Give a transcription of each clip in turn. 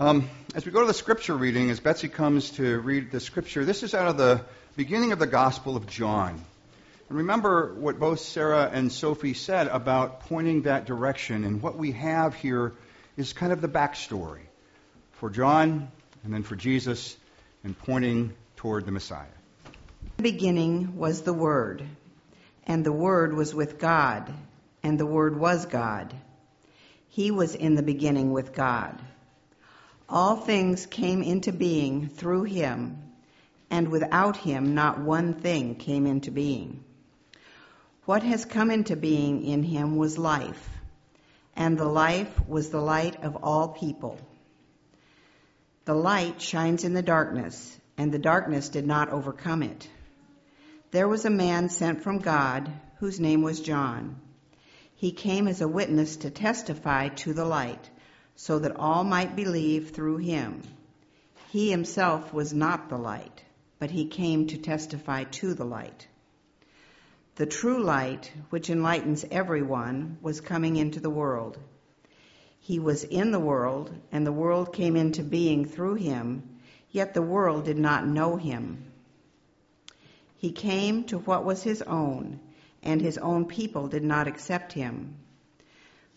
Um, as we go to the scripture reading, as Betsy comes to read the scripture, this is out of the beginning of the Gospel of John. And remember what both Sarah and Sophie said about pointing that direction. And what we have here is kind of the backstory for John and then for Jesus and pointing toward the Messiah. The beginning was the Word, and the Word was with God, and the Word was God. He was in the beginning with God. All things came into being through him, and without him not one thing came into being. What has come into being in him was life, and the life was the light of all people. The light shines in the darkness, and the darkness did not overcome it. There was a man sent from God whose name was John. He came as a witness to testify to the light so that all might believe through him. He himself was not the light, but he came to testify to the light. The true light, which enlightens everyone, was coming into the world. He was in the world, and the world came into being through him, yet the world did not know him. He came to what was his own, and his own people did not accept him.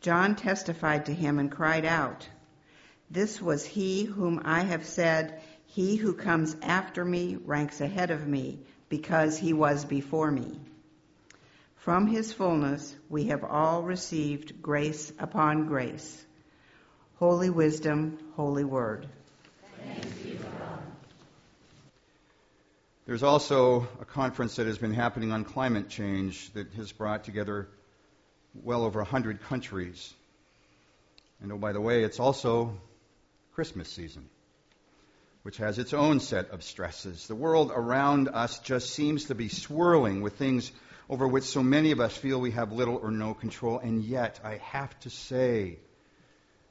John testified to him and cried out, This was he whom I have said, He who comes after me ranks ahead of me, because he was before me. From his fullness we have all received grace upon grace. Holy wisdom, holy word. There's also a conference that has been happening on climate change that has brought together well over 100 countries. And oh, by the way, it's also Christmas season, which has its own set of stresses. The world around us just seems to be swirling with things over which so many of us feel we have little or no control. And yet, I have to say,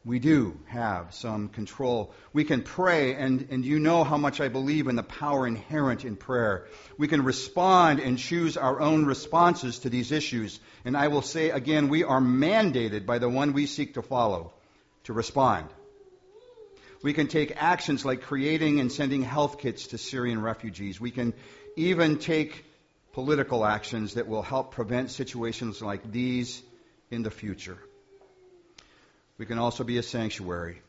we do have some control. We can pray, and, and you know how much I believe in the power inherent in prayer. We can respond and choose our own responses to these issues. And I will say again, we are mandated by the one we seek to follow to respond. We can take actions like creating and sending health kits to Syrian refugees. We can even take political actions that will help prevent situations like these in the future. We can also be a sanctuary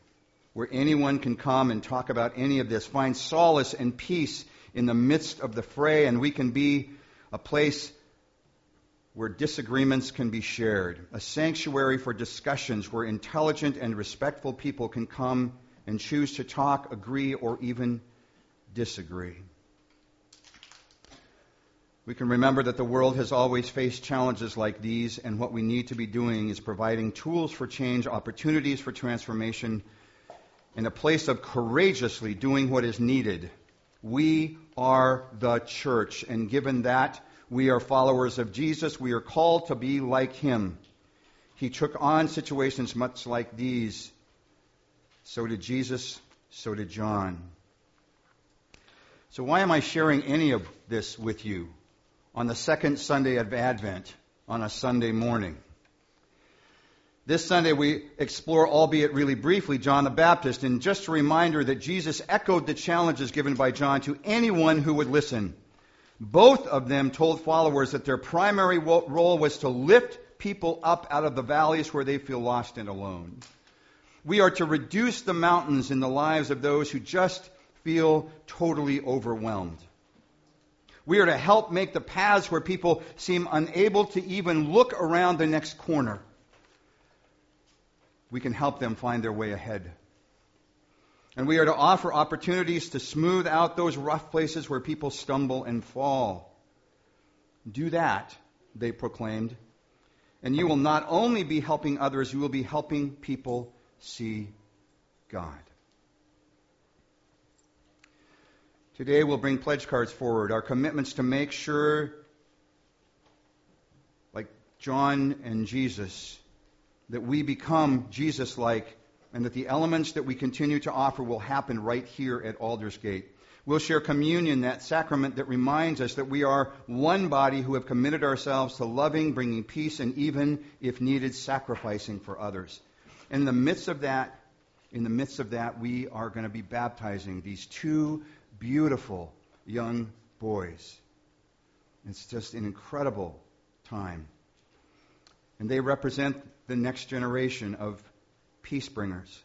where anyone can come and talk about any of this, find solace and peace in the midst of the fray, and we can be a place where disagreements can be shared, a sanctuary for discussions where intelligent and respectful people can come and choose to talk, agree, or even disagree. We can remember that the world has always faced challenges like these, and what we need to be doing is providing tools for change, opportunities for transformation, and a place of courageously doing what is needed. We are the church, and given that we are followers of Jesus, we are called to be like him. He took on situations much like these. So did Jesus, so did John. So, why am I sharing any of this with you? On the second Sunday of Advent on a Sunday morning. This Sunday we explore, albeit really briefly, John the Baptist, and just a reminder that Jesus echoed the challenges given by John to anyone who would listen. Both of them told followers that their primary role was to lift people up out of the valleys where they feel lost and alone. We are to reduce the mountains in the lives of those who just feel totally overwhelmed. We are to help make the paths where people seem unable to even look around the next corner. We can help them find their way ahead. And we are to offer opportunities to smooth out those rough places where people stumble and fall. Do that, they proclaimed. And you will not only be helping others, you will be helping people see God. Today we'll bring pledge cards forward, our commitments to make sure, like John and Jesus, that we become Jesus like and that the elements that we continue to offer will happen right here at Aldersgate. We'll share communion, that sacrament that reminds us that we are one body who have committed ourselves to loving, bringing peace, and even, if needed, sacrificing for others. In the midst of that, in the midst of that, we are going to be baptizing these two beautiful young boys. It's just an incredible time. And they represent the next generation of peace bringers.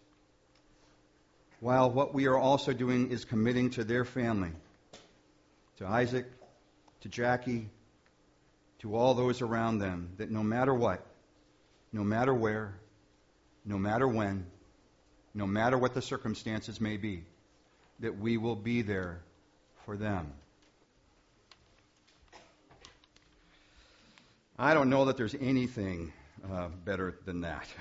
While what we are also doing is committing to their family, to Isaac, to Jackie, to all those around them, that no matter what, no matter where, no matter when, no matter what the circumstances may be, that we will be there for them. I don't know that there's anything uh, better than that.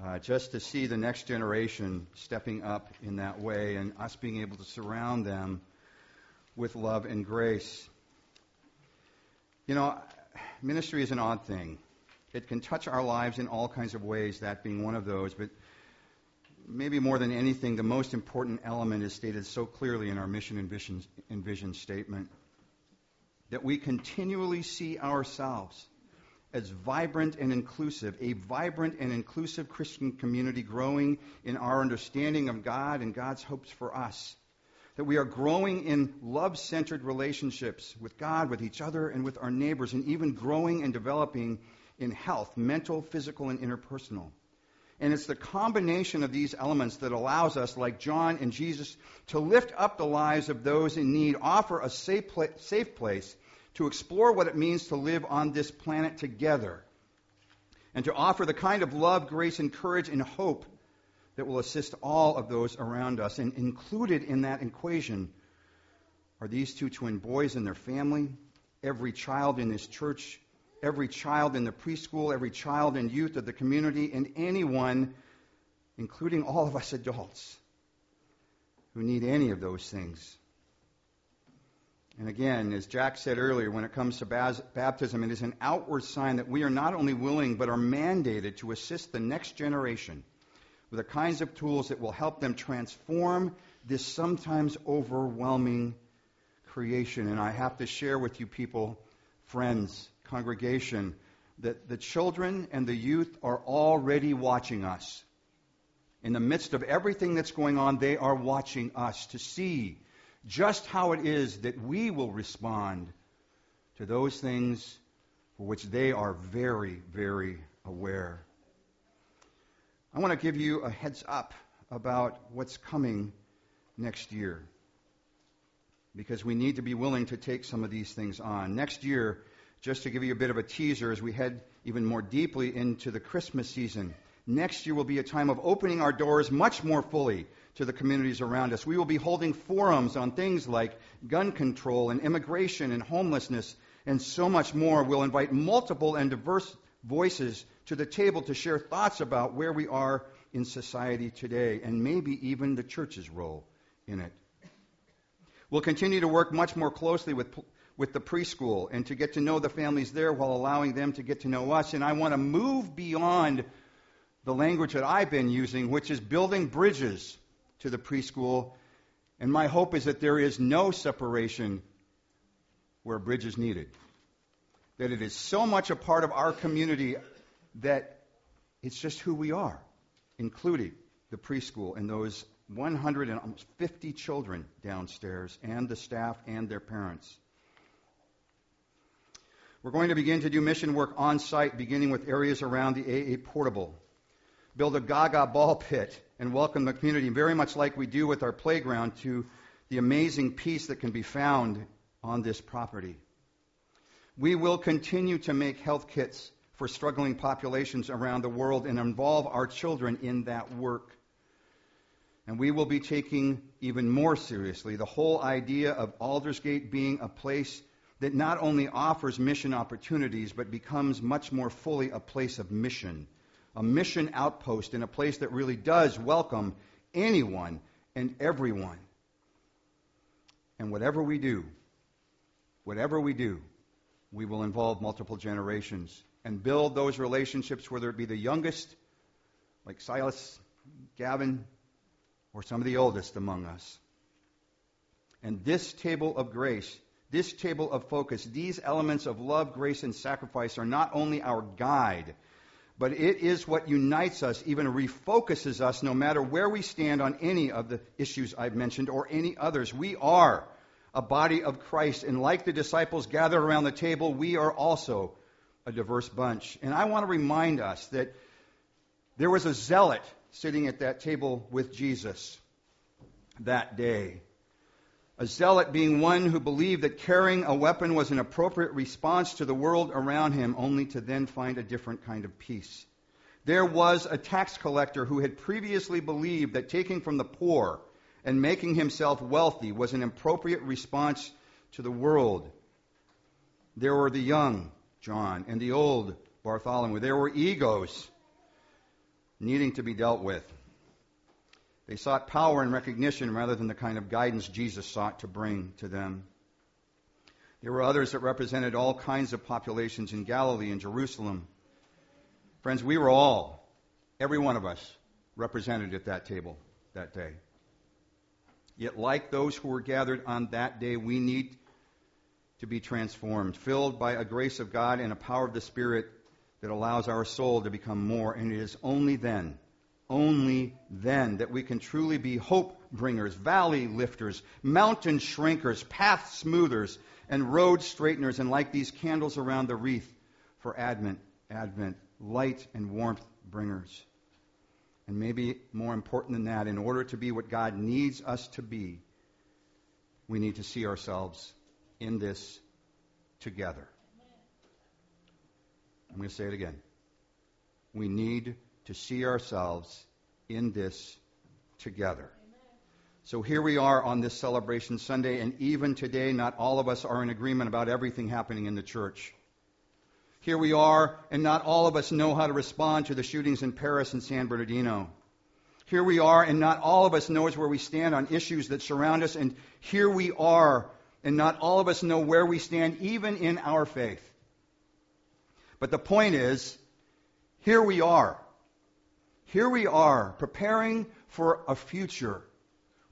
Uh, just to see the next generation stepping up in that way and us being able to surround them with love and grace. You know, ministry is an odd thing. It can touch our lives in all kinds of ways, that being one of those, but maybe more than anything, the most important element is stated so clearly in our mission and vision, and vision statement that we continually see ourselves as vibrant and inclusive, a vibrant and inclusive Christian community growing in our understanding of God and God's hopes for us. That we are growing in love centered relationships with God, with each other, and with our neighbors, and even growing and developing in health, mental, physical, and interpersonal. And it's the combination of these elements that allows us, like John and Jesus, to lift up the lives of those in need, offer a safe, safe place to explore what it means to live on this planet together, and to offer the kind of love, grace, and courage and hope that will assist all of those around us. And included in that equation are these two twin boys and their family, every child in this church every child in the preschool, every child and youth of the community, and anyone, including all of us adults, who need any of those things. And again, as Jack said earlier, when it comes to baptism, it is an outward sign that we are not only willing, but are mandated to assist the next generation with the kinds of tools that will help them transform this sometimes overwhelming creation. And I have to share with you people, friends, congregation that the children and the youth are already watching us. In the midst of everything that's going on, they are watching us to see just how it is that we will respond to those things for which they are very, very aware. I want to give you a heads up about what's coming next year because we need to be willing to take some of these things on. Next year, just to give you a bit of a teaser as we head even more deeply into the Christmas season. Next year will be a time of opening our doors much more fully to the communities around us. We will be holding forums on things like gun control and immigration and homelessness and so much more. We'll invite multiple and diverse voices to the table to share thoughts about where we are in society today and maybe even the church's role in it. We'll continue to work much more closely with with the preschool and to get to know the families there while allowing them to get to know us. And I want to move beyond the language that I've been using, which is building bridges to the preschool. And my hope is that there is no separation where a bridge is needed. That it is so much a part of our community that it's just who we are, including the preschool and those 150 children downstairs and the staff and their parents. We're going to begin to do mission work on site, beginning with areas around the AA portable. Build a Gaga ball pit and welcome the community, very much like we do with our playground, to the amazing peace that can be found on this property. We will continue to make health kits for struggling populations around the world and involve our children in that work. And we will be taking even more seriously the whole idea of Aldersgate being a place that not only offers mission opportunities, but becomes much more fully a place of mission, a mission outpost, and a place that really does welcome anyone and everyone. And whatever we do, whatever we do, we will involve multiple generations and build those relationships, whether it be the youngest, like Silas, Gavin, or some of the oldest among us. And this table of grace, this table of focus, these elements of love, grace, and sacrifice are not only our guide, but it is what unites us, even refocuses us, no matter where we stand on any of the issues I've mentioned or any others. We are a body of Christ, and like the disciples gathered around the table, we are also a diverse bunch. And I want to remind us that there was a zealot sitting at that table with Jesus that day. A zealot being one who believed that carrying a weapon was an appropriate response to the world around him, only to then find a different kind of peace. There was a tax collector who had previously believed that taking from the poor and making himself wealthy was an appropriate response to the world. There were the young, John, and the old, Bartholomew. There were egos needing to be dealt with. They sought power and recognition rather than the kind of guidance Jesus sought to bring to them. There were others that represented all kinds of populations in Galilee and Jerusalem. Friends, we were all, every one of us, represented at that table that day. Yet, like those who were gathered on that day, we need to be transformed, filled by a grace of God and a power of the Spirit that allows our soul to become more. And it is only then only then that we can truly be hope bringers, valley lifters, mountain shrinkers, path smoothers, and road straighteners, and like these candles around the wreath for Advent, Advent, light and warmth bringers. And maybe more important than that, in order to be what God needs us to be, we need to see ourselves in this together. I'm going to say it again. We need to see ourselves in this together. So here we are on this celebration Sunday, and even today, not all of us are in agreement about everything happening in the church. Here we are, and not all of us know how to respond to the shootings in Paris and San Bernardino. Here we are, and not all of us knows where we stand on issues that surround us, and here we are, and not all of us know where we stand, even in our faith. But the point is, here we are. Here we are preparing for a future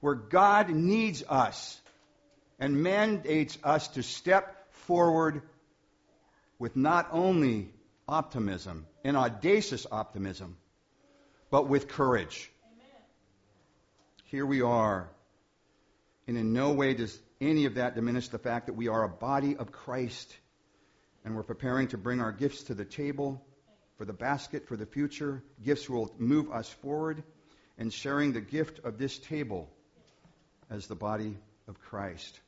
where God needs us and mandates us to step forward with not only optimism, an audacious optimism, but with courage. Amen. Here we are. And in no way does any of that diminish the fact that we are a body of Christ and we're preparing to bring our gifts to the table for the basket for the future. Gifts will move us forward and sharing the gift of this table as the body of Christ.